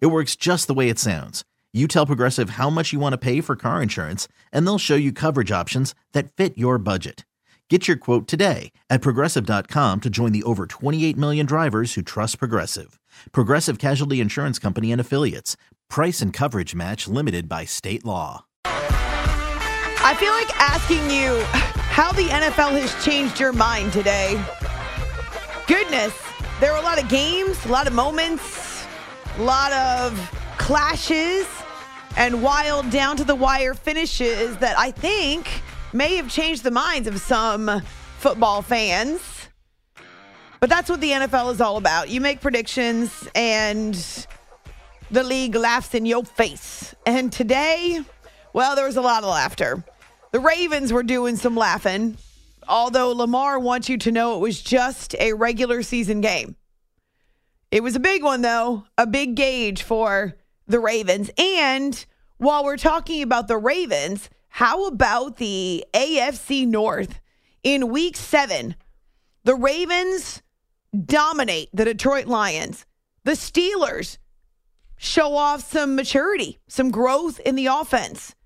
It works just the way it sounds. You tell Progressive how much you want to pay for car insurance, and they'll show you coverage options that fit your budget. Get your quote today at progressive.com to join the over 28 million drivers who trust Progressive. Progressive Casualty Insurance Company and Affiliates. Price and coverage match limited by state law. I feel like asking you how the NFL has changed your mind today. Goodness, there are a lot of games, a lot of moments a lot of clashes and wild down to the wire finishes that I think may have changed the minds of some football fans. But that's what the NFL is all about. You make predictions and the league laughs in your face. And today, well, there was a lot of laughter. The Ravens were doing some laughing, although Lamar wants you to know it was just a regular season game. It was a big one, though, a big gauge for the Ravens. And while we're talking about the Ravens, how about the AFC North? In week seven, the Ravens dominate the Detroit Lions. The Steelers show off some maturity, some growth in the offense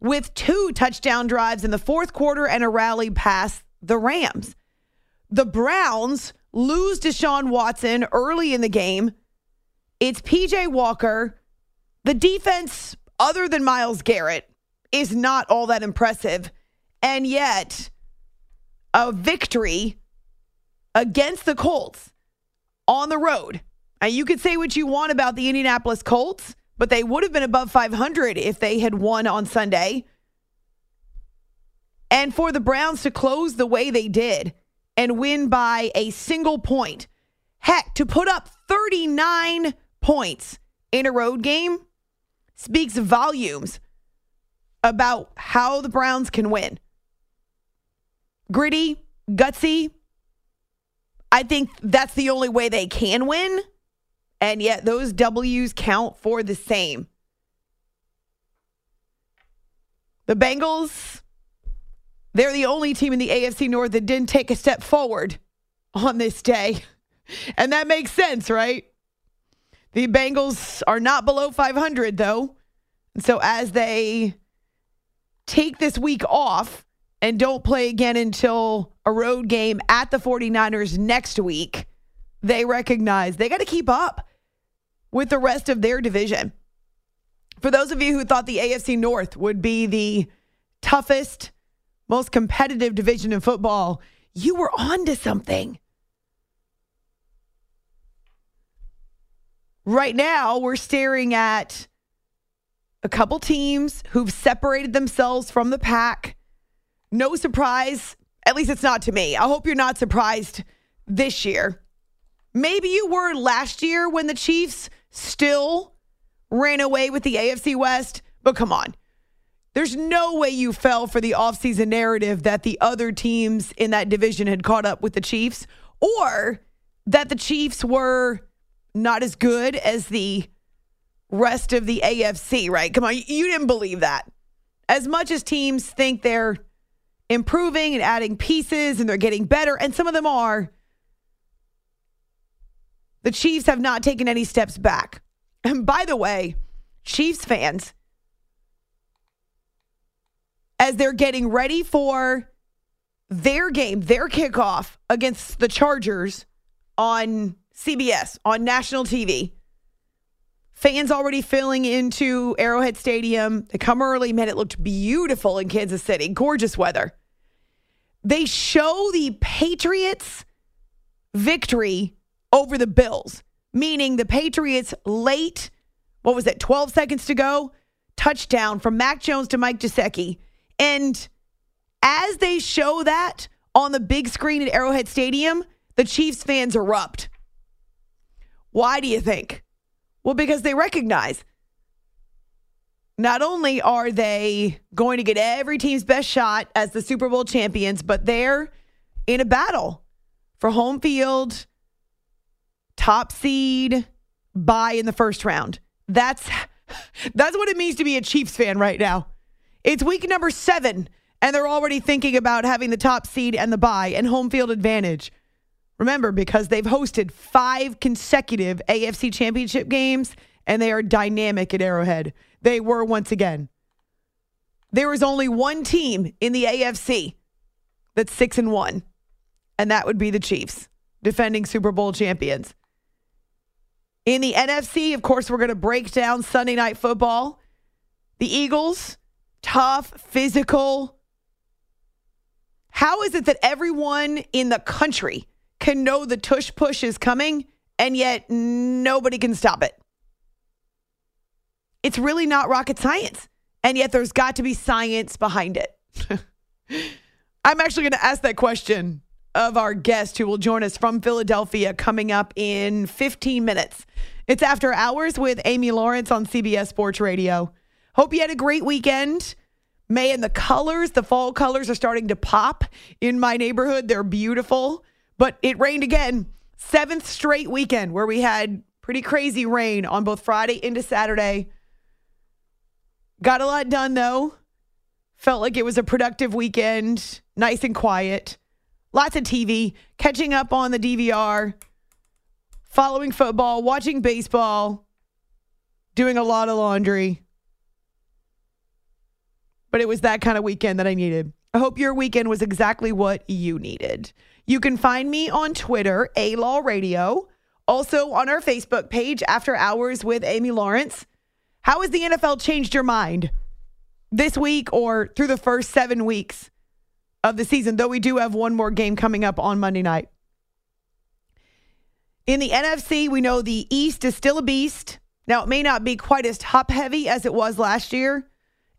with two touchdown drives in the fourth quarter and a rally past the Rams. The Browns lose Deshaun Watson early in the game. It's PJ Walker. The defense, other than Myles Garrett, is not all that impressive. And yet, a victory against the Colts on the road. And you could say what you want about the Indianapolis Colts, but they would have been above 500 if they had won on Sunday. And for the Browns to close the way they did, and win by a single point. Heck, to put up 39 points in a road game speaks volumes about how the Browns can win. Gritty, gutsy. I think that's the only way they can win. And yet those W's count for the same. The Bengals they're the only team in the AFC North that didn't take a step forward on this day. And that makes sense, right? The Bengals are not below 500, though. So as they take this week off and don't play again until a road game at the 49ers next week, they recognize they got to keep up with the rest of their division. For those of you who thought the AFC North would be the toughest most competitive division in football, you were on to something. Right now, we're staring at a couple teams who've separated themselves from the pack. No surprise, at least it's not to me. I hope you're not surprised this year. Maybe you were last year when the Chiefs still ran away with the AFC West, but come on. There's no way you fell for the offseason narrative that the other teams in that division had caught up with the Chiefs or that the Chiefs were not as good as the rest of the AFC, right? Come on, you didn't believe that. As much as teams think they're improving and adding pieces and they're getting better, and some of them are, the Chiefs have not taken any steps back. And by the way, Chiefs fans, as they're getting ready for their game, their kickoff against the Chargers on CBS, on national TV. Fans already filling into Arrowhead Stadium. They come early. Man, it looked beautiful in Kansas City. Gorgeous weather. They show the Patriots' victory over the Bills, meaning the Patriots late, what was it, 12 seconds to go? Touchdown from Mac Jones to Mike Gesicki and as they show that on the big screen at Arrowhead Stadium, the Chiefs fans erupt. Why do you think? Well, because they recognize not only are they going to get every team's best shot as the Super Bowl champions, but they're in a battle for home field, top seed, bye in the first round. That's that's what it means to be a Chiefs fan right now. It's week number 7 and they're already thinking about having the top seed and the bye and home field advantage. Remember because they've hosted 5 consecutive AFC championship games and they are dynamic at Arrowhead. They were once again. There is only one team in the AFC that's 6 and 1, and that would be the Chiefs, defending Super Bowl champions. In the NFC, of course, we're going to break down Sunday night football. The Eagles, tough, physical. How is it that everyone in the country can know the tush push is coming and yet nobody can stop it? It's really not rocket science. And yet there's got to be science behind it. I'm actually going to ask that question of our guest who will join us from Philadelphia coming up in 15 minutes. It's After Hours with Amy Lawrence on CBS Sports Radio. Hope you had a great weekend. May and the colors, the fall colors are starting to pop in my neighborhood. They're beautiful, but it rained again. Seventh straight weekend where we had pretty crazy rain on both Friday into Saturday. Got a lot done though. Felt like it was a productive weekend, nice and quiet. Lots of TV, catching up on the DVR, following football, watching baseball, doing a lot of laundry. But it was that kind of weekend that I needed. I hope your weekend was exactly what you needed. You can find me on Twitter, A Law Radio, also on our Facebook page, After Hours with Amy Lawrence. How has the NFL changed your mind this week or through the first seven weeks of the season? Though we do have one more game coming up on Monday night. In the NFC, we know the East is still a beast. Now, it may not be quite as top heavy as it was last year.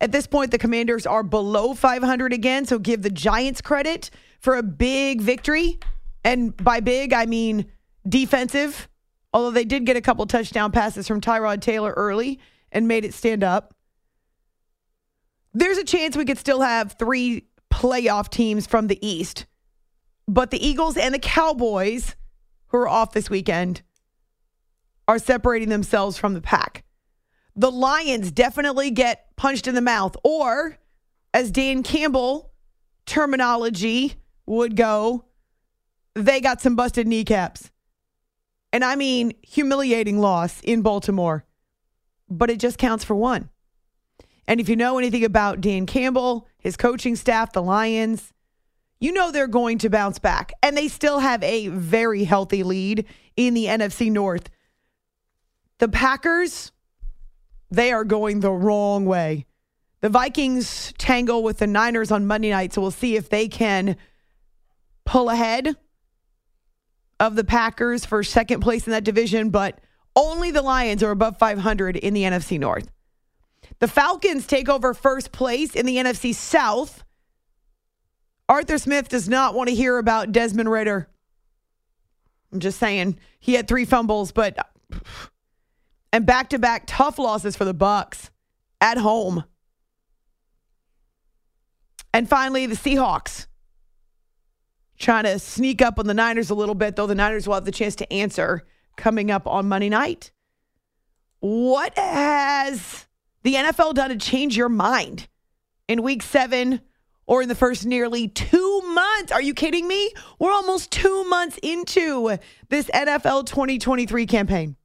At this point, the Commanders are below 500 again, so give the Giants credit for a big victory. And by big, I mean defensive, although they did get a couple touchdown passes from Tyrod Taylor early and made it stand up. There's a chance we could still have three playoff teams from the East, but the Eagles and the Cowboys, who are off this weekend, are separating themselves from the pack. The Lions definitely get punched in the mouth, or as Dan Campbell terminology would go, they got some busted kneecaps. And I mean humiliating loss in Baltimore but it just counts for one. And if you know anything about Dan Campbell, his coaching staff, the Lions, you know they're going to bounce back. And they still have a very healthy lead in the NFC North. The Packers, they are going the wrong way. The Vikings tangle with the Niners on Monday night, so we'll see if they can pull ahead of the Packers for second place in that division. But only the Lions are above 500 in the NFC North. The Falcons take over first place in the NFC South. Arthur Smith does not want to hear about Desmond Ridder. I'm just saying he had three fumbles, but and back-to-back tough losses for the Bucs at home. And finally, the Seahawks trying to sneak up on the Niners a little bit, though the Niners will have the chance to answer coming up on Monday night. What has the NFL done to change your mind in week seven or in the first nearly two months? Are you kidding me? We're almost two months into this NFL 2023 campaign.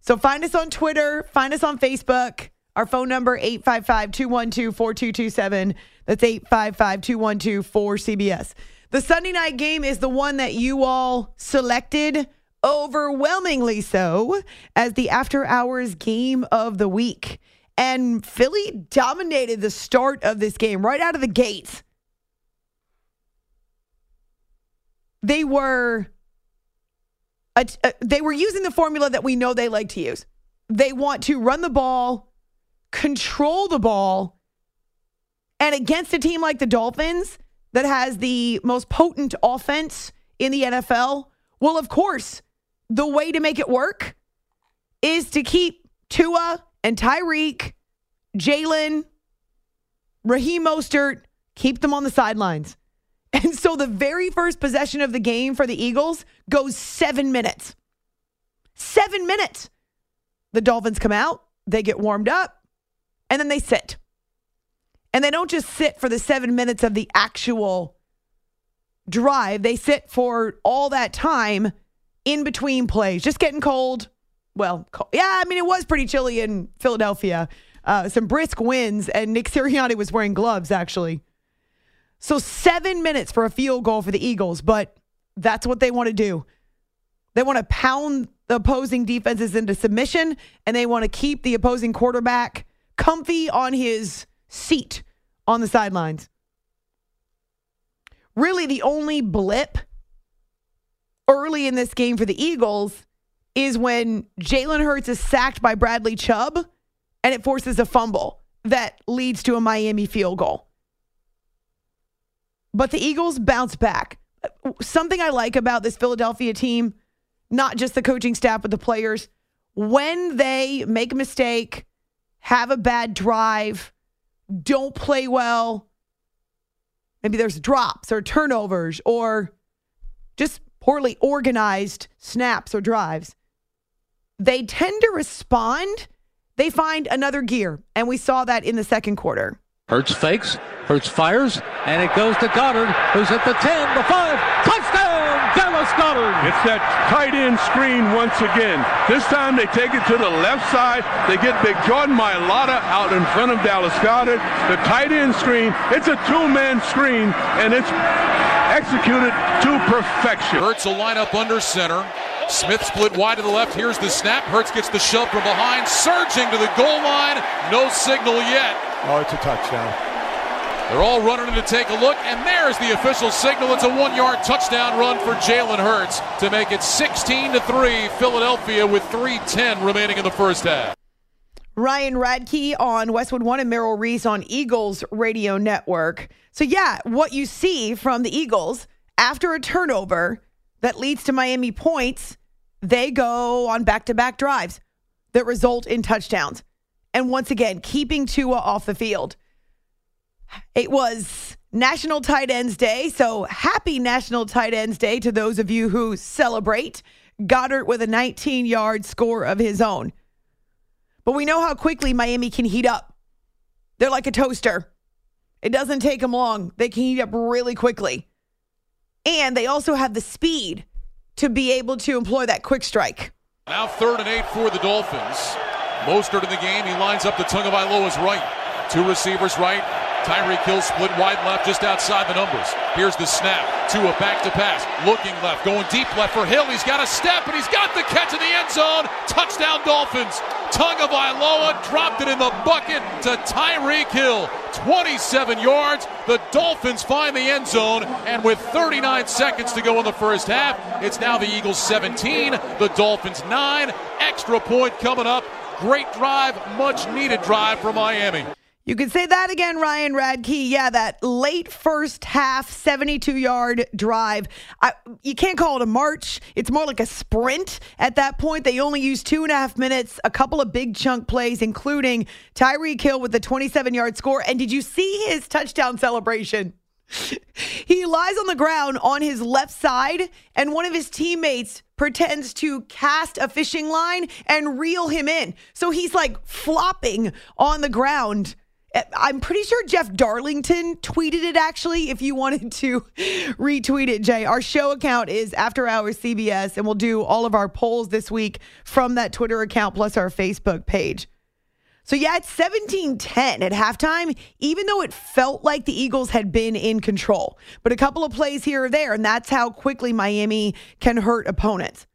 So find us on Twitter, find us on Facebook. Our phone number 855-212-4227. That's 855-212-4CBS. The Sunday night game is the one that you all selected overwhelmingly so as the after hours game of the week. And Philly dominated the start of this game right out of the gates. They were uh, they were using the formula that we know they like to use. They want to run the ball, control the ball, and against a team like the Dolphins that has the most potent offense in the NFL, well, of course, the way to make it work is to keep Tua and Tyreek Jalen, Raheem Mostert, keep them on the sidelines. And so the very first possession of the game for the Eagles goes seven minutes. Seven minutes. The Dolphins come out, they get warmed up, and then they sit. And they don't just sit for the seven minutes of the actual drive, they sit for all that time in between plays, just getting cold. Well, cold. yeah, I mean, it was pretty chilly in Philadelphia. Uh, some brisk winds, and Nick Sirianni was wearing gloves, actually. So, seven minutes for a field goal for the Eagles, but that's what they want to do. They want to pound the opposing defenses into submission, and they want to keep the opposing quarterback comfy on his seat on the sidelines. Really, the only blip early in this game for the Eagles is when Jalen Hurts is sacked by Bradley Chubb and it forces a fumble that leads to a Miami field goal. But the Eagles bounce back. Something I like about this Philadelphia team, not just the coaching staff, but the players, when they make a mistake, have a bad drive, don't play well, maybe there's drops or turnovers or just poorly organized snaps or drives, they tend to respond. They find another gear. And we saw that in the second quarter. Hurts fakes, Hurts fires, and it goes to Goedert, who's at the 10, the 5, touchdown, Dallas Goedert! It's that tight end screen once again. This time they take it to the left side. They get big Jordan Mailata out in front of Dallas Goedert. The tight end screen, it's a two-man screen, and it's executed to perfection. Hurts will line up under center. Smith split wide to the left. Here's the snap. Hurts gets the shove from behind, surging to the goal line. No signal yet. Oh, it's a touchdown. They're all running in to take a look, and there's the official signal. It's a one-yard touchdown run for Jalen Hurts to make it 16 to three. Philadelphia with 3:10 remaining in the first half. Ryan Radtke on Westwood One and Merrill Reese on Eagles Radio Network. So yeah, what you see from the Eagles after a turnover that leads to Miami points, they go on back-to-back drives that result in touchdowns. And once again, keeping Tua off the field. It was National Tight Ends Day, so happy National Tight Ends Day to those of you who celebrate. Goedert with a 19 yard score of his own. But we know how quickly Miami can heat up. They're like a toaster. It doesn't take them long. They can heat up really quickly. And they also have the speed to be able to employ that quick strike. Now third and eight for the Dolphins. Mostert in the game. He lines up the Tagovailoa's right. Two receivers right. Tyreek Hill split wide left just outside the numbers. Here's the snap. Tua back to pass. Looking left. Going deep left for Hill. He's got a step and he's got the catch in the end zone. Touchdown Dolphins. Tagovailoa dropped it in the bucket to Tyreek Hill. 27 yards. The Dolphins find the end zone. And with 39 seconds to go in the first half, it's now the Eagles 17, the Dolphins 9. Extra point coming up. Great drive, much needed drive for Miami. You can say that again, Ryan Radtke. Yeah, that late first half, 72 yard drive. I, you can't call it a march. It's more like a sprint at that point. They only used two and a half minutes, a couple of big chunk plays, including Tyreek Hill with the 27 yard score. And did you see his touchdown celebration? he lies on the ground on his left side, and one of his teammates pretends to cast a fishing line and reel him in. So he's like flopping on the ground eh, I'm pretty sure Jeff Darlington tweeted it actually. If you wanted to retweet it, Jay, our show account is After Hours CBS, and we'll do all of our polls this week from that Twitter account plus our Facebook page. So, yeah, it's 17 10 at halftime, even though it felt like the Eagles had been in control. But a couple of plays here or there, and that's how quickly Miami can hurt opponents.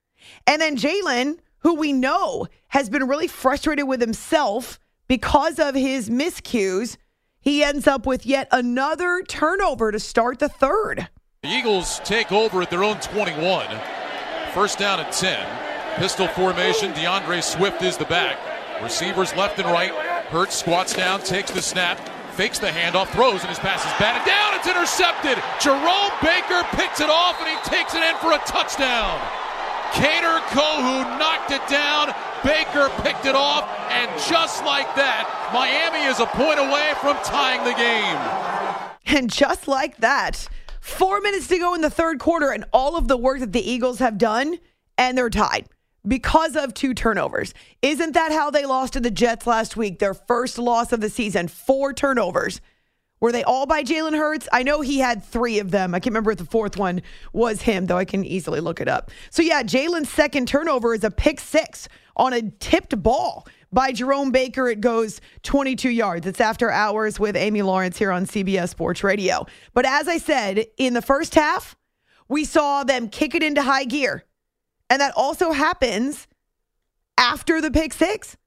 And then Jalen, who we know has been really frustrated with himself because of his miscues, he ends up with yet another turnover to start the third. The Eagles take over at their own 21. First down at 10. Pistol formation. DeAndre Swift is the back. Receivers left and right. Hurts squats down, takes the snap, fakes the handoff, throws, and his pass is batted down. It's intercepted. Jerome Baker picks it off, and he takes it in for a touchdown. Kader Kohou knocked it down. Baker picked it off, And just like that, Miami is a point away from tying the game. And just like that, four minutes to go in the third quarter, and all of the work that the Eagles have done, and they're tied because of two turnovers. Isn't that how they lost to the Jets last week? Their first loss of the season, four turnovers. Were they all by Jalen Hurts? I know he had three of them. I can't remember if the fourth one was him, though I can easily look it up. So, yeah, Jalen's second turnover is a pick six on a tipped ball by Jerome Baker. It goes 22 yards. It's after hours with Amy Lawrence here on CBS Sports Radio. But as I said, in the first half, we saw them kick it into high gear. And that also happens after the pick six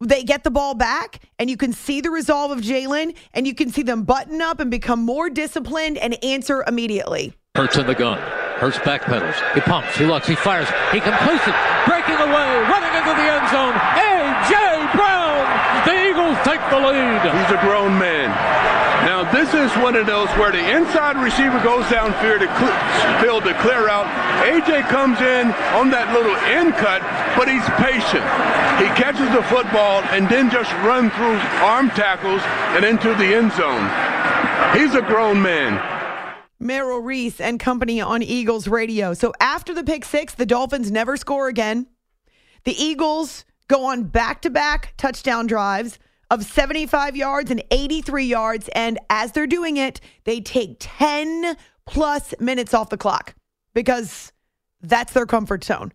they get the ball back and you can see the resolve of Jalen and you can see them button up and become more disciplined and answer immediately. Hurts in the gun. Hurts backpedals. He pumps. He looks. He fires. He completes it. Breaking away. Running into the end zone. A.J. Brown. The Eagles take the lead. He's a grown man. This is one of those where the inside receiver goes downfield to, cl- to clear out. AJ comes in on that little end cut, but he's patient. He catches the football and then just run through arm tackles and into the end zone. He's a grown man. Merrill Reese and company on Eagles radio. So after the pick six, the Dolphins never score again. The Eagles go on back to back touchdown drives of 75 yards and 83 yards. And as they're doing it, they take 10 plus minutes off the clock because that's their comfort zone.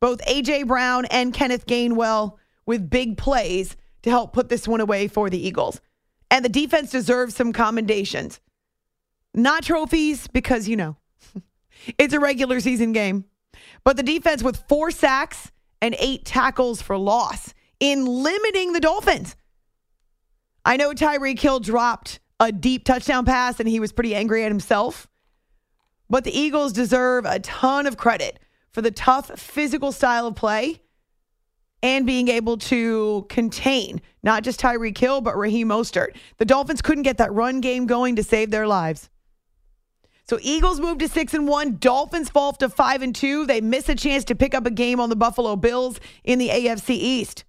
Both A.J. Brown and Kenneth Gainwell with big plays to help put this one away for the Eagles. And the defense deserves some commendations. Not trophies because, you know, it's a regular season game. But the defense with four sacks and eight tackles for loss in limiting the Dolphins. I know Tyreek Hill dropped a deep touchdown pass and he was pretty angry at himself, but the Eagles deserve a ton of credit for the tough physical style of play and being able to contain not just Tyreek Hill, but Raheem Mostert. The Dolphins couldn't get that run game going to save their lives. So Eagles move to six and one. Dolphins fall to five and two. They miss a chance to pick up a game on the Buffalo Bills in the AFC East.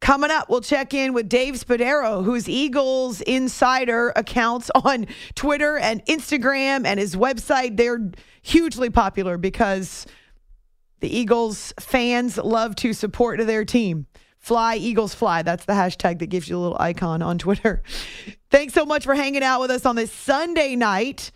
Coming up, we'll check in with Dave Spadaro, whose Eagles insider accounts on Twitter and Instagram and his website. They're hugely popular because the Eagles fans love to support their team. Fly, Eagles, fly. That's the hashtag that gives you a little icon on Twitter. Thanks so much for hanging out with us on this Sunday night.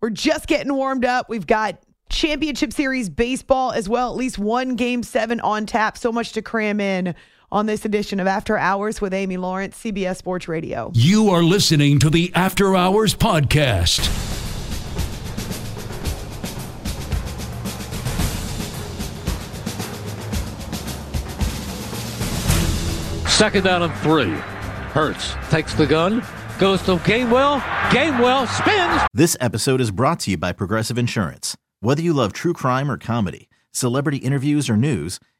We're just getting warmed up. We've got championship series baseball as well, at least one game seven on tap. So much to cram in on this edition of After Hours with Amy Lawrence, CBS Sports Radio. You are listening to the After Hours Podcast. Second down and three. Hurts takes the gun, goes to Gainwell. Gainwell spins. This episode is brought to you by Progressive Insurance. Whether you love true crime or comedy, celebrity interviews or news,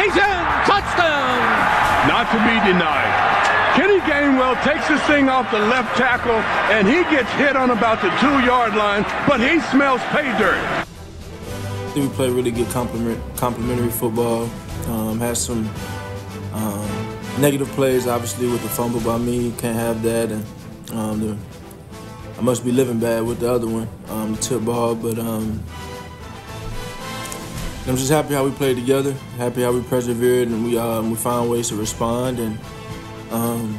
He's in! Touchdown! Not to be denied. Kenny Gainwell takes this thing off the left tackle, and he gets hit on about the two-yard line, but he smells pay dirt. I think we play really good complement, complementary football. Um, has some um, negative plays, obviously, with the fumble by me. Can't have that. And um, the, I must be living bad with the other one, um, the tip ball. But um, I'm just happy how we played together, happy how we persevered, and we um, we found ways to respond, and um,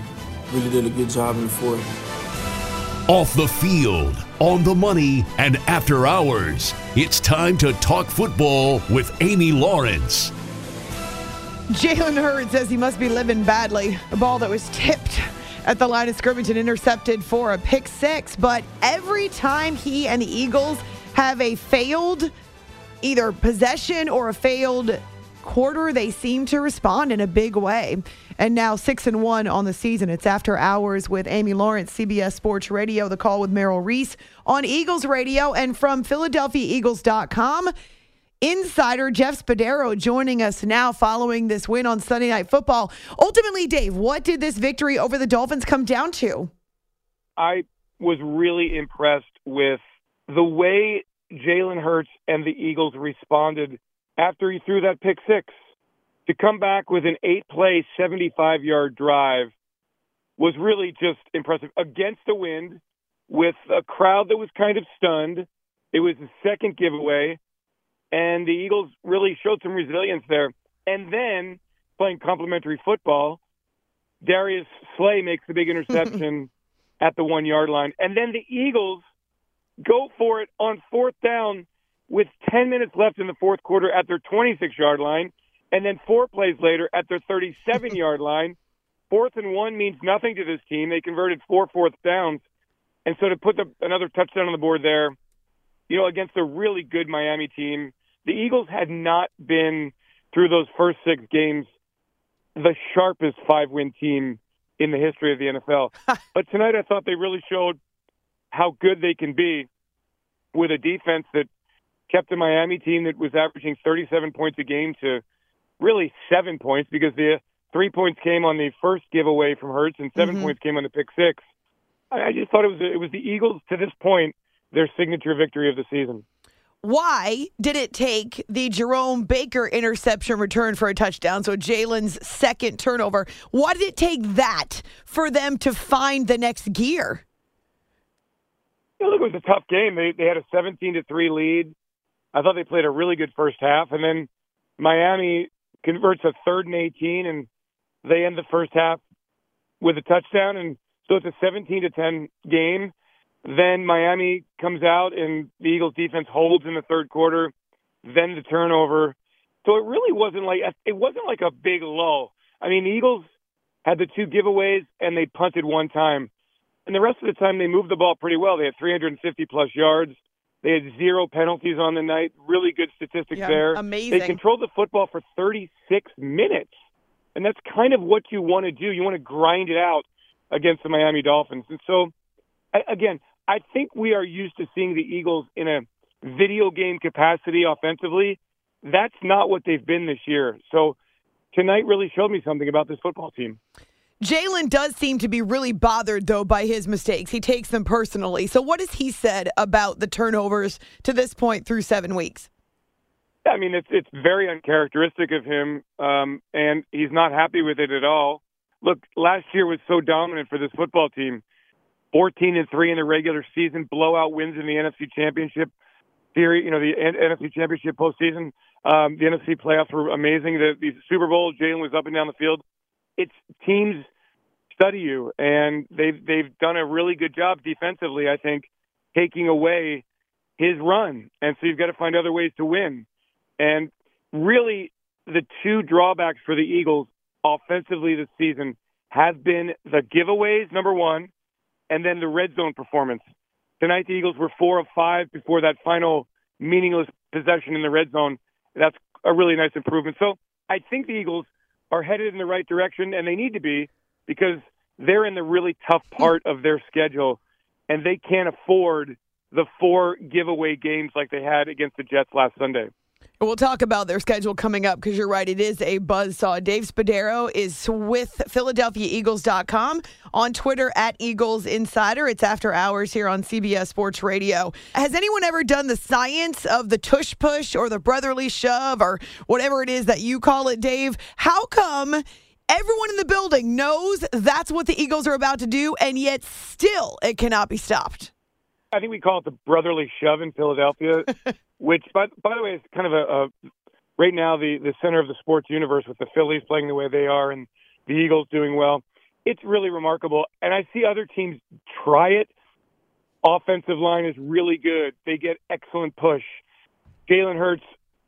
really did a good job in the fourth. Off the field, on the money, and after hours, it's time to talk football with Amy Lawrence. Jalen Hurts says he must be living badly. A ball that was tipped at the line of scrimmage and intercepted for a pick six. But every time he and the Eagles have a failed either possession or a failed quarter, they seem to respond in a big way. And now six and one on the season. It's after hours with Amy Lawrence, CBS Sports Radio. The call with Merrill Reese on Eagles Radio and from PhiladelphiaEagles.com. Insider Jeff Spadaro joining us now following this win on Sunday Night Football. Ultimately, Dave, what did this victory over the Dolphins come down to? I was really impressed with the way Jalen Hurts and the Eagles responded after he threw that pick six. To come back with an eight play, 75 yard drive was really just impressive against the wind with a crowd that was kind of stunned. It was the second giveaway and the Eagles really showed some resilience there. And then playing complementary football, Darius Slay makes the big interception at the one yard line. And then the Eagles go for it on fourth down with 10 minutes left in the fourth quarter at their 26 yard line. And then four plays later at their 37 yard line. Fourth and one means nothing to this team. They converted four fourth downs. And so to put the, another touchdown on the board there, you know, against a really good Miami team, the Eagles had not been through those first six games the sharpest five win team in the history of the NFL. but tonight I thought they really showed how good they can be with a defense that kept a Miami team that was averaging 37 points a game to really seven points because the three points came on the first giveaway from Hurts and 7 Mm-hmm. points came on the pick six. I I just thought it was it was the Eagles to this point their signature victory of the season. Why did it take the Jerome Baker interception return for a touchdown? So Jalen's second turnover. Why did it take that for them to find the next gear? Look, it was a tough game. They they had a 17 to three lead. I thought they played a really good first half, and then Miami converts a third and 18, and they end the first half with a touchdown, and so it's a 17 to 10 game. Then Miami comes out, and the Eagles defense holds in the third quarter. Then the turnover. So it really wasn't like it wasn't like a big lull. I mean, the Eagles had the two giveaways, and they punted one time. And the rest of the time, they moved the ball pretty well. They had 350 plus yards. They had zero penalties on the night. Really good statistics Yeah, there. amazing. They controlled the football for 36 minutes. And that's kind of what you want to do. You want to grind it out against the Miami Dolphins. And so, I- again, I think we are used to seeing the Eagles in a video game capacity offensively. That's not what they've been this year. So tonight really showed me something about this football team. Jalen does seem to be really bothered, though, by his mistakes. He takes them personally. So, what has he said about the turnovers to this point through seven weeks? I mean, it's it's very uncharacteristic of him, um, and he's not happy with it at all. Look, last year was so dominant for this football team. 14 and three in the regular season, blowout wins in the NFC Championship series. You know, the N- NFC Championship postseason. Um, the NFC playoffs were amazing. The, the Super Bowl, Jalen was up and down the field. It's teams study you, and they've they've done a really good job defensively. I think taking away his run, and so you've got to find other ways to win. And really, the two drawbacks for the Eagles offensively this season have been the giveaways, number one, and then the red zone performance. Tonight, the Eagles were four of five before that final meaningless possession in the red zone. That's a really nice improvement. So I think the Eagles are headed in the right direction, and they need to be because they're in the really tough part of their schedule, and they can't afford the four giveaway games like they had against the Jets last Sunday. We'll talk about their schedule coming up because you're right. It is a buzz saw. Dave Spadaro is with PhiladelphiaEagles.com on Twitter at Eagles Insider. It's after hours here on CBS Sports Radio. Has anyone ever done the science of the tush push or the brotherly shove or whatever it is that you call it, Dave? How come everyone in the building knows that's what the Eagles are about to do, and yet still it cannot be stopped? I think we call it the brotherly shove in Philadelphia, which, by, by the way, is kind of a, a right now the the center of the sports universe with the Phillies playing the way they are and the Eagles doing well. It's really remarkable, and I see other teams try it. Offensive line is really good; they get excellent push. Jalen Hurts,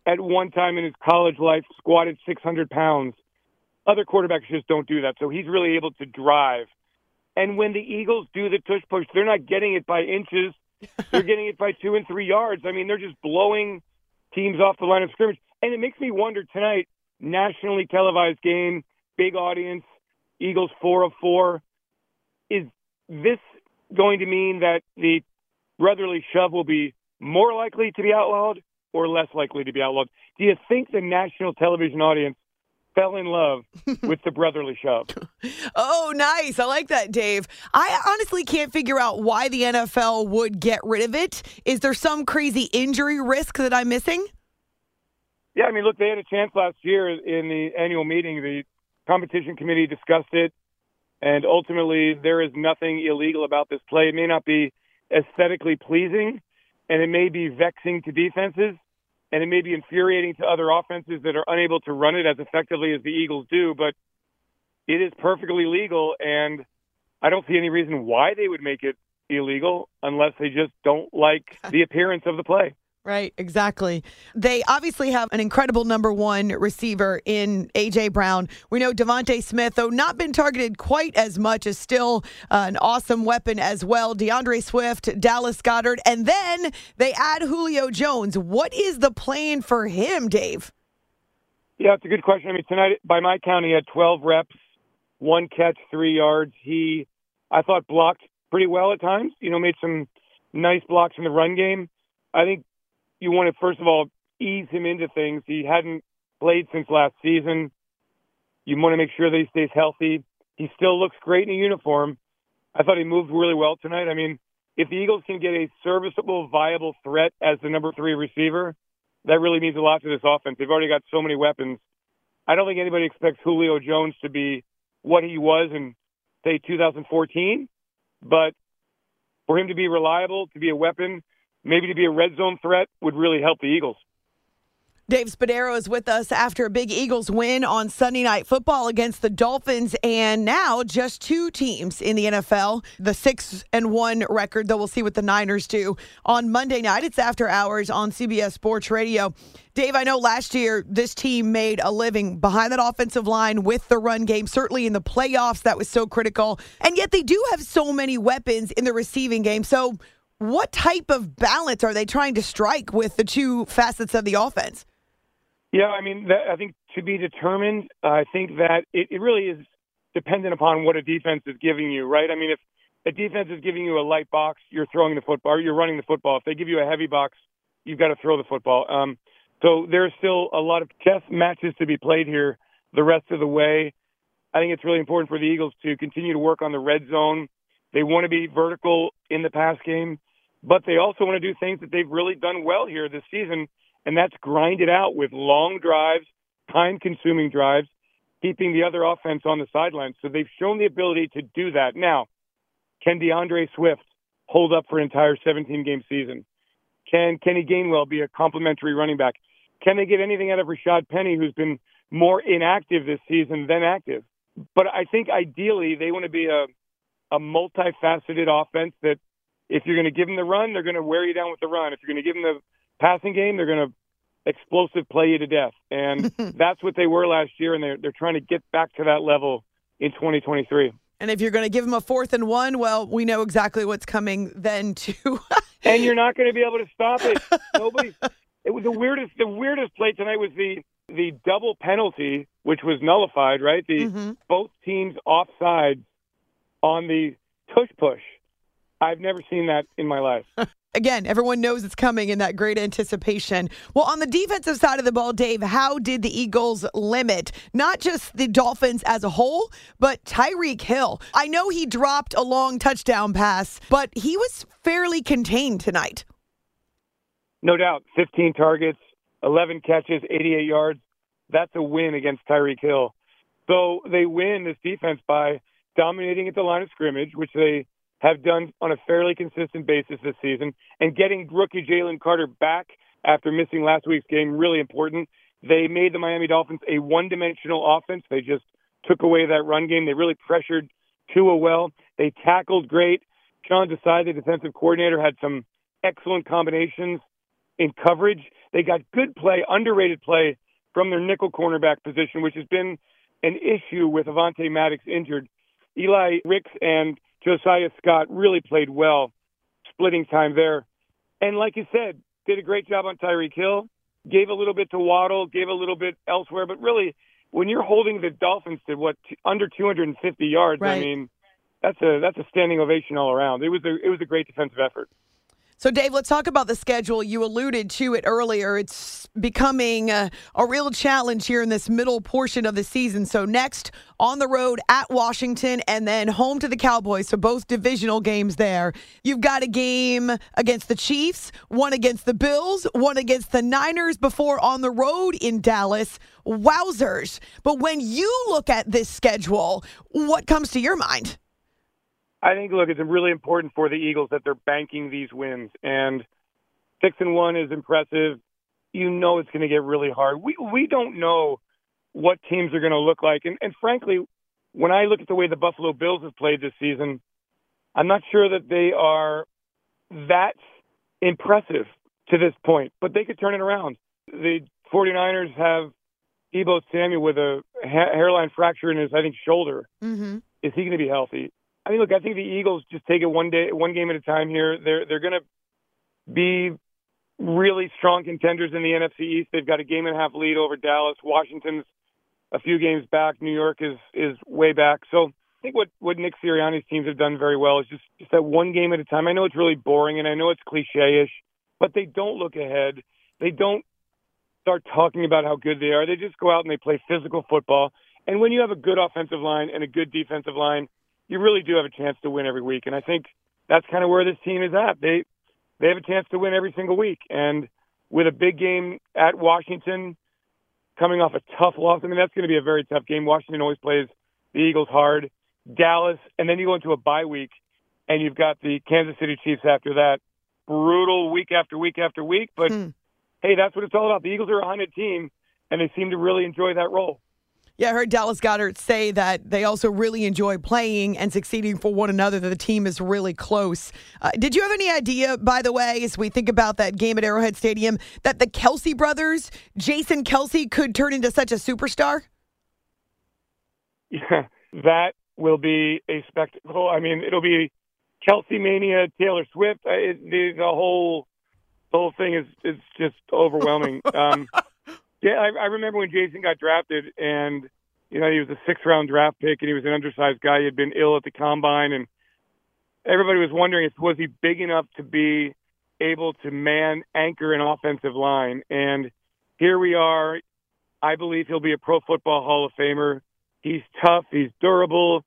at one time in his college life, squatted 600 pounds. Other quarterbacks just don't do that, so he's really able to drive and when the Eagles do the tush push, they're not getting it by inches. They're getting it by two and three yards. I mean, they're just blowing teams off the line of scrimmage. And it makes me wonder tonight, nationally televised game, big audience, Eagles four of four. Is this going to mean that the brotherly shove will be more likely to be outlawed or less likely to be outlawed? Do you think the national television audience fell in love with the brotherly shove. oh, nice. I like that, Dave. I honestly can't figure out why the NFL would get rid of it. Is there some crazy injury risk that I'm missing? Yeah, I mean, look, they had a chance last year in the annual meeting. The competition committee discussed it, and ultimately, there is nothing illegal about this play. It may not be aesthetically pleasing, and it may be vexing to defenses, and it may be infuriating to other offenses that are unable to run it as effectively as the Eagles do, but it is perfectly legal, and I don't see any reason why they would make it illegal unless they just don't like the appearance of the play. Right, exactly. They obviously have an incredible number one receiver in A.J. Brown. We know DeVonta Smith, though not been targeted quite as much, is still uh, an awesome weapon as well. DeAndre Swift, Dallas Goedert, and then they add Julio Jones. What is the plan for him, Dave? Yeah, it's a good question. I mean, tonight, by my count, he had 12 reps, one catch, three yards. He, I thought, blocked pretty well at times. You know, made some nice blocks in the run game. I think you want to first of all ease him into things. He hadn't played since last season. You want to make sure that he stays healthy. He still looks great in a uniform. I thought he moved really well tonight. I mean, if the Eagles can get a serviceable, viable threat as the number three receiver, that really means a lot to this offense. They've already got so many weapons. I don't think anybody expects Julio Jones to be what he was in, say, 2014, but for him to be reliable, to be a weapon, maybe to be a red zone threat would really help the Eagles. Dave Spadaro is with us after a big Eagles win on Sunday Night Football against the Dolphins, and now just two teams in the NFL, the six and one record. Though we'll see what the Niners do on Monday night. It's after hours on CBS Sports Radio. Dave, I know last year this team made a living behind that offensive line with the run game. Certainly in the playoffs, that was so critical, and yet they do have so many weapons in the receiving game. So what type of balance are they trying to strike with the two facets of the offense? Yeah, I mean, that, I think to be determined. I think that it, it really is dependent upon what a defense is giving you, right? I mean, if a defense is giving you a light box, you're throwing the football, or you're running the football. If they give you a heavy box, you've got to throw the football. Um, so there's still a lot of chess matches to be played here the rest of the way. I think it's really important for the Eagles to continue to work on the red zone. They want to be vertical in the pass game but they also want to do things that they've really done well here this season, and that's grind it out with long drives, time consuming drives, keeping the other offense on the sidelines. So they've shown the ability to do that. Now, can DeAndre Swift hold up for an entire 17 game season? Can Kenny Gainwell be a complementary running back? Can they get anything out of Rashaad Penny, who's been more inactive this season than active? But I think ideally they want to be a, a multifaceted offense that if you're going to give them the run, they're going to wear you down with the run. If you're going to give them the passing game, they're going to explosive play you to death. And that's what they were last year, and they're they're trying to get back to that level in 2023. And if you're going to give them a fourth and one, well, we know exactly what's coming then too. and you're not going to be able to stop it. Nobody. It was the weirdest. The weirdest play tonight was the the double penalty, which was nullified. Right, the mm-hmm. both teams offside on the tush push I've never seen that in my life. Again, everyone knows it's coming in that great anticipation. Well, on the defensive side of the ball, Dave, how did the Eagles limit not just the Dolphins as a whole, but Tyreek Hill? I know he dropped a long touchdown pass, but he was fairly contained tonight. No doubt. 15 targets, 11 catches, 88 yards. That's a win against Tyreek Hill. So they win this defense by dominating at the line of scrimmage, which they have done on a fairly consistent basis this season, and getting rookie Jalen Carter back after missing last week's game really important. They made the Miami Dolphins a one-dimensional offense. They just took away that run game. They really pressured Tua well. They tackled great. Sean Desai, the defensive coordinator, had some excellent combinations in coverage. They got good play, underrated play from their nickel cornerback position, which has been an issue with Avonte Maddox injured. Eli Ricks and Josiah Scott really played well, splitting time there. And like you said, did a great job on Tyreek Hill, gave a little bit to Waddle, gave a little bit elsewhere, but really, when you're holding the Dolphins to what under 250 yards, Right. I mean, that's a that's a standing ovation all around. It was a it was a great defensive effort. So, Dave, let's talk about the schedule. You alluded to it earlier. It's becoming a, a real challenge here in this middle portion of the season. So, next on the road at Washington and then home to the Cowboys. So, both divisional games there. You've got a game against the Chiefs, one against the Bills, one against the Niners before on the road in Dallas. Wowzers. But when you look at this schedule, what comes to your mind? I think look, it's really important for the Eagles that they're banking these wins, and six and one is impressive. You know it's going to get really hard. We we don't know what teams are going to look like, and, and frankly, when I look at the way the Buffalo Bills have played this season, I'm not sure that they are that impressive to this point, but they could turn it around. The 49ers have Deebo Samuel with a ha- hairline fracture in his, I think, shoulder. Mm-hmm. Is he going to be healthy? I mean, look, I think the Eagles just take it one day, one game at a time here. They're they're going to be really strong contenders in the NFC East. They've got a game and a half lead over Dallas. Washington's a few games back. New York is is way back. So I think what what Nick Sirianni's teams have done very well is just just that one game at a time. I know it's really boring and I know it's cliche-ish, but they don't look ahead. They don't start talking about how good they are. They just go out and they play physical football. And when you have a good offensive line and a good defensive line, you really do have a chance to win every week. And I think that's kind of where this team is at. They they have a chance to win every single week. And with a big game at Washington, coming off a tough loss, I mean that's going to be a very tough game. Washington always plays the Eagles hard. Dallas, and then you go into a bye week, and you've got the Kansas City Chiefs after that. Brutal week after week after week, but Hmm. hey, that's what it's all about. The Eagles are a hunted team, and they seem to really enjoy that role. Yeah, I heard Dallas Goedert say that they also really enjoy playing and succeeding for one another, that the team is really close. Uh, did you have any idea, by the way, as we think about that game at Arrowhead Stadium, that the Kelce brothers, Jason Kelce, could turn into such a superstar? Yeah, that will be a spectacle. I mean, it'll be Kelce mania, Taylor Swift. Uh, It, the, the whole the whole thing is is just overwhelming. um, I, I remember when Jason got drafted, and you know he was a sixth round draft pick, and he was an undersized guy. He had been ill at the combine, and everybody was wondering if was he big enough to be able to man anchor an offensive line. And here we are. I believe he'll be a Pro Football Hall of Famer. He's tough. He's durable.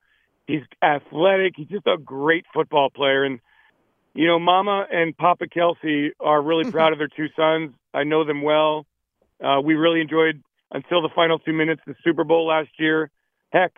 He's athletic. He's just a great football player. And, you know, Mama and Papa Kelce are really proud of their two sons. I know them well. Uh, we really enjoyed, until the final two minutes, the Super Bowl last year. Heck,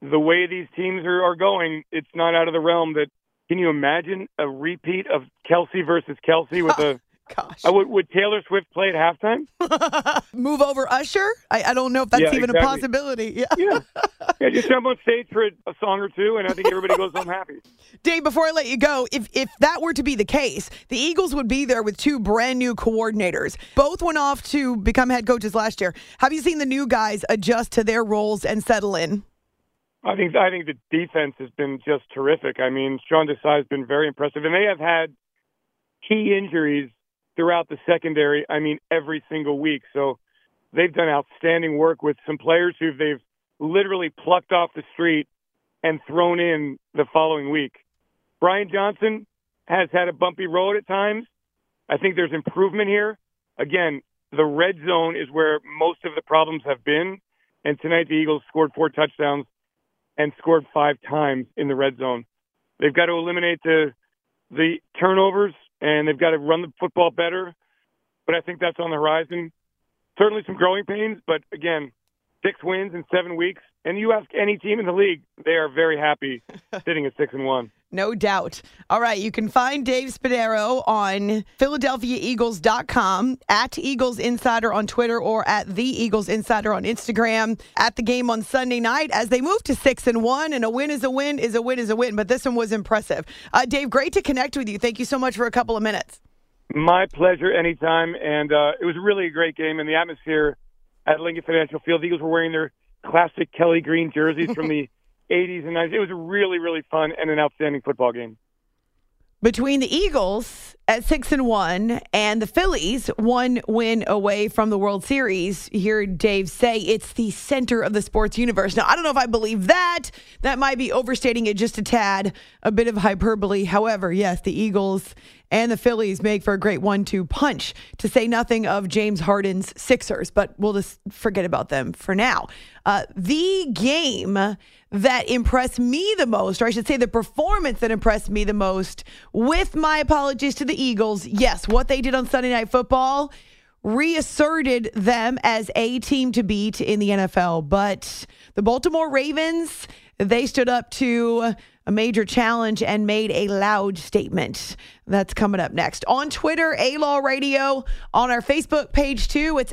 the way these teams are, are going, it's not out of the realm that. Can you imagine a repeat of Kelce versus Kelce with a. Gosh. Uh, would, would Taylor Swift play at halftime? Move over Usher? I, I don't know if that's Yeah, even a possibility. Yeah. Yeah. yeah, just jump on stage for a, a song or two, and I think everybody goes home happy. Dave, before I let you go, if if that were to be the case, the Eagles would be there with two brand new coordinators. Both went off to become head coaches last year. Have you seen the new guys adjust to their roles and settle in? I think I think the defense has been just terrific. I mean, Sean Desai has been very impressive, and they have had key injuries throughout the secondary. I mean, every single week. So they've done outstanding work with some players who they've literally plucked off the street and thrown in the following week. Brian Johnson has had a bumpy road at times. I think there's improvement here. Again, the red zone is where most of the problems have been. And tonight the Eagles scored four touchdowns and scored five times in the red zone. They've got to eliminate the the turnovers and they've got to run the football better. But I think that's on the horizon. Certainly some growing pains, but again, six wins in seven weeks. And you ask any team in the league, they are very happy sitting at six and one. No doubt. All right. You can find Dave Spadaro on PhiladelphiaEagles.com, at Eagles Insider on Twitter, or at The Eagles Insider on Instagram. At the game on Sunday night, as they move to six and one, and a win is a win is a win is a win. But this one was impressive. Uh, Dave, great to connect with you. Thank you so much for a couple of minutes. My pleasure anytime. And uh, it was really a great game, and the atmosphere at Lincoln Financial Field. The Eagles were wearing their classic Kelly Green jerseys from the 80s and 90s. It was really, really fun and an outstanding football game. Between the Eagles at six and one and the Phillies one win away from the World Series, hear Dave say it's the center of the sports universe. Now, I don't know if I believe that. That might be overstating it just a tad, a bit of hyperbole. However, yes, the Eagles and the Phillies make for a great one two punch, to say nothing of James Harden's Sixers, but we'll just forget about them for now. Uh, the game that impressed me the most, or I should say the performance that impressed me the most, with my apologies to the Eagles, yes, what they did on Sunday Night Football reasserted them as a team to beat in the NFL. But the Baltimore Ravens, they stood up to a major challenge and made a loud statement. That's coming up next. On Twitter, A Law Radio, on our Facebook page too. It's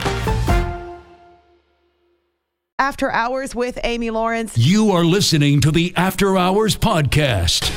After Hours with Amy Lawrence. You are listening to the After Hours Podcast.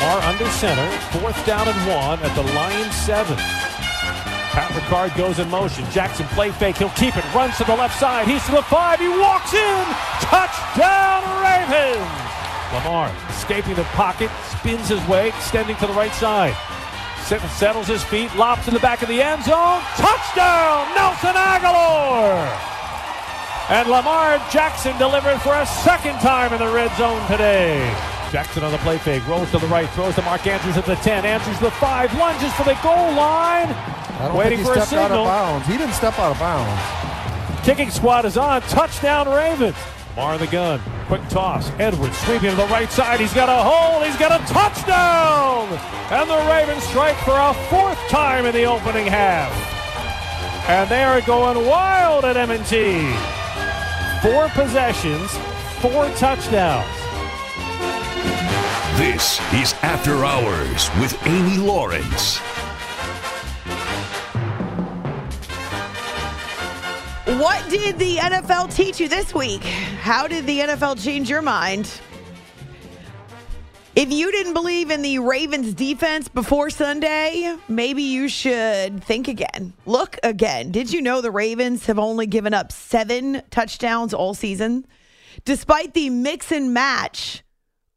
Lamar under center, fourth down and one at the Lions seven. Pat Ricard goes in motion. Jackson play fake. He'll keep it. Runs to the left side. He's to the five. He walks in. Touchdown Ravens. Lamar escaping the pocket, spins his way, extending to the right side. Settles his feet, lobs in the back of the end zone. Touchdown, Nelson Agholor! And Lamar Jackson delivered for a second time in the red zone today. Jackson on the play fake, rolls to the right, throws to Mark Andrews at the 10. Andrews the 5, lunges for the goal line. I don't Waiting for a stepped out signal. of bounds. He didn't step out of bounds. Kicking squad is on. Touchdown Ravens. In the gun. Quick toss. Edwards sweeping to the right side. He's got a hole. He's got a touchdown. And the Ravens strike for a fourth time in the opening half. And they are going wild at M&T. Four possessions, four touchdowns. This is After Hours with Amy Lawrence. What did the NFL teach you this week? How did the NFL change your mind? If you didn't believe in the Ravens defense before Sunday, maybe you should think again. Look again. Did you know the Ravens have only given up seven touchdowns all season? Despite the mix and match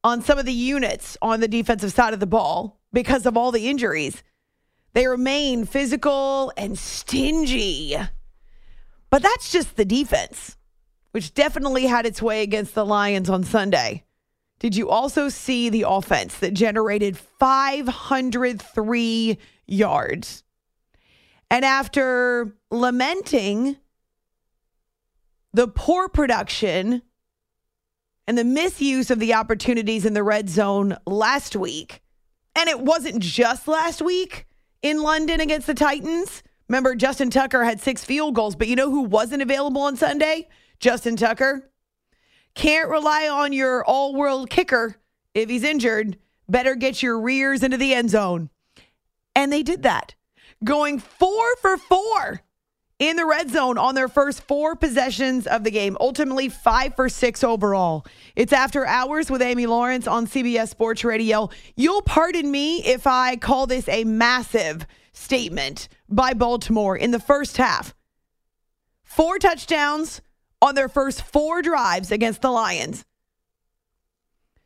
on some of the units on the defensive side of the ball because of all the injuries, they remain physical and stingy. But that's just the defense, which definitely had its way against the Lions on Sunday. Did you also see the offense that generated 503 yards? And after lamenting the poor production and the misuse of the opportunities in the red zone last week, and it wasn't just last week in London against the Titans. Remember, Justin Tucker had six field goals, but you know who wasn't available on Sunday? Justin Tucker. Can't rely on your all world kicker if he's injured. Better get your rears into the end zone. And they did that, going four for four in the red zone on their first four possessions of the game, ultimately five for six overall. It's after hours with Amy Lawrence on CBS Sports Radio. You'll pardon me if I call this a massive statement by Baltimore in the first half. Four touchdowns on their first four drives against the Lions.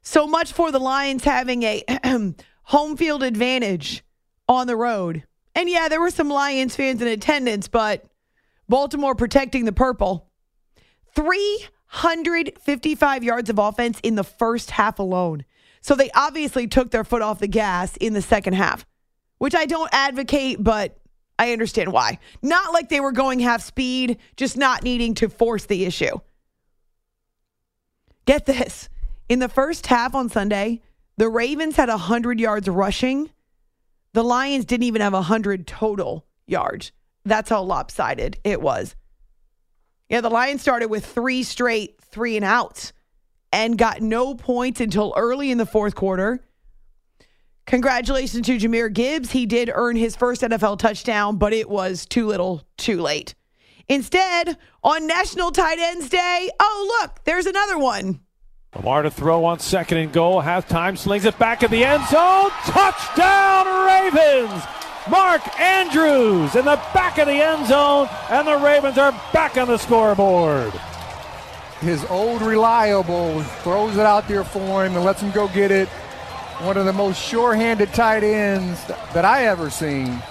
So much for the Lions having a home field advantage on the road. And yeah, there were some Lions fans in attendance, but Baltimore protecting the purple. 355 yards of offense in the first half alone. So they obviously took their foot off the gas in the second half, which I don't advocate, but I understand why. Not like they were going half speed, just not needing to force the issue. Get this. In the first half on Sunday, the Ravens had 100 yards rushing. The Lions didn't even have 100 total yards. That's how lopsided it was. Yeah, the Lions started with three straight three and outs and got no points until early in the fourth quarter. Congratulations to Jahmyr Gibbs. He did earn his first NFL touchdown, but it was too little, too late. Instead, on National Tight Ends Day, oh, look, there's another one. Lamar to throw on second and goal. Halftime slings it back in the end zone. Touchdown, Ravens! Mark Andrews in the back of the end zone, and the Ravens are back on the scoreboard. His old reliable throws it out there for him and lets him go get it. One of the most sure-handed tight ends that I ever seen.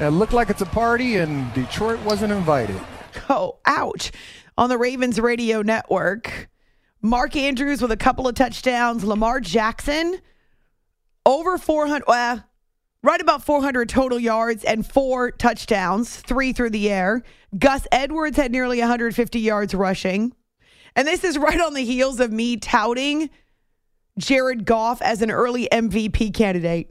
It looked like it's a party, and Detroit wasn't invited. Oh, ouch! On the Ravens radio network, Mark Andrews with a couple of touchdowns. Lamar Jackson over 400. Well, right about 400 total yards and four touchdowns, three through the air. Gus Edwards had nearly 150 yards rushing. And this is right on the heels of me touting Jared Goff as an early MVP candidate.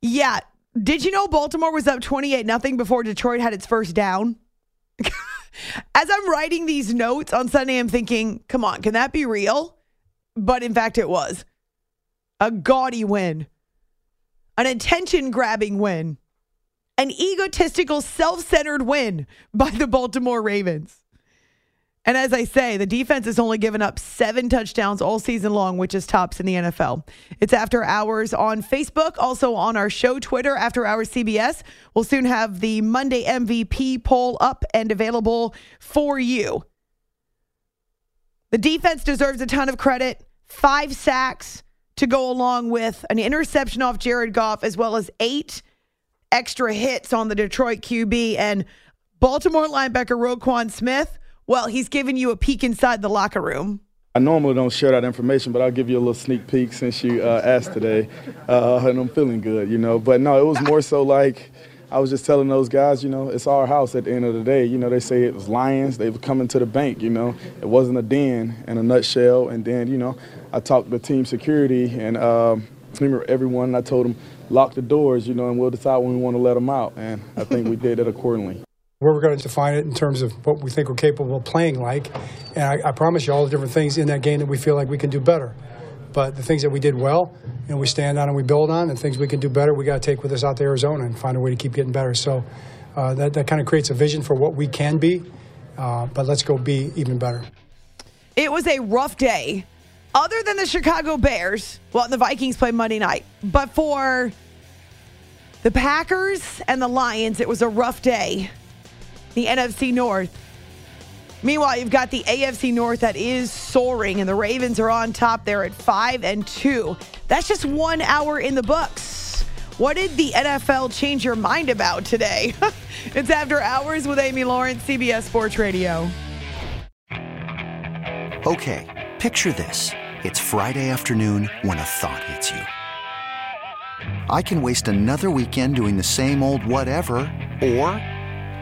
Yeah. Did you know Baltimore was up 28 nothing before Detroit had its first down? As I'm writing these notes on Sunday, I'm thinking, come on, can that be real? But in fact, it was a gaudy win an attention grabbing win, an egotistical, self centered win by the Baltimore Ravens. And as I say, the defense has only given up seven touchdowns all season long, which is tops in the NFL. It's after hours on Facebook, also on our show Twitter, After Hours CBS. We'll soon have the Monday MVP poll up and available for you. The defense deserves a ton of credit. Five sacks, to go along with an interception off Jared Goff, as well as eight extra hits on the Detroit QB. And Baltimore linebacker Roquan Smith, well, he's giving you a peek inside the locker room. I normally don't share that information, but I'll give you a little sneak peek since you uh, asked today. Uh, and I'm feeling good, you know. But no, it was more so like I was just telling those guys, you know, it's our house at the end of the day. You know, they say it was lions. They were coming to the bank, you know. It wasn't a den in a nutshell. And then, you know, I talked to team security and um, remember everyone, I told them, lock the doors, you know, and we'll decide when we want to let them out. And I think we did it accordingly. We're going to define it in terms of what we think we're capable of playing like. And I, I promise you all the different things in that game that we feel like we can do better. But the things that we did well, and we stand on and we build on, and things we can do better, we got to take with us out to Arizona and find a way to keep getting better. So uh, that, that kind of creates a vision for what we can be. Uh, but let's go be even better. It was a rough day other than the Chicago Bears, well, the Vikings play Monday night, but for the Packers and the Lions, it was a rough day. The NFC North. Meanwhile, you've got the AFC North that is soaring, and the Ravens are on top there at five and two. That's just one hour in the books. What did the NFL change your mind about today? it's after hours with Amy Lawrence, CBS Sports Radio. Okay, picture this. It's Friday afternoon when a thought hits you. I can waste another weekend doing the same old whatever, or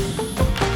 Bye.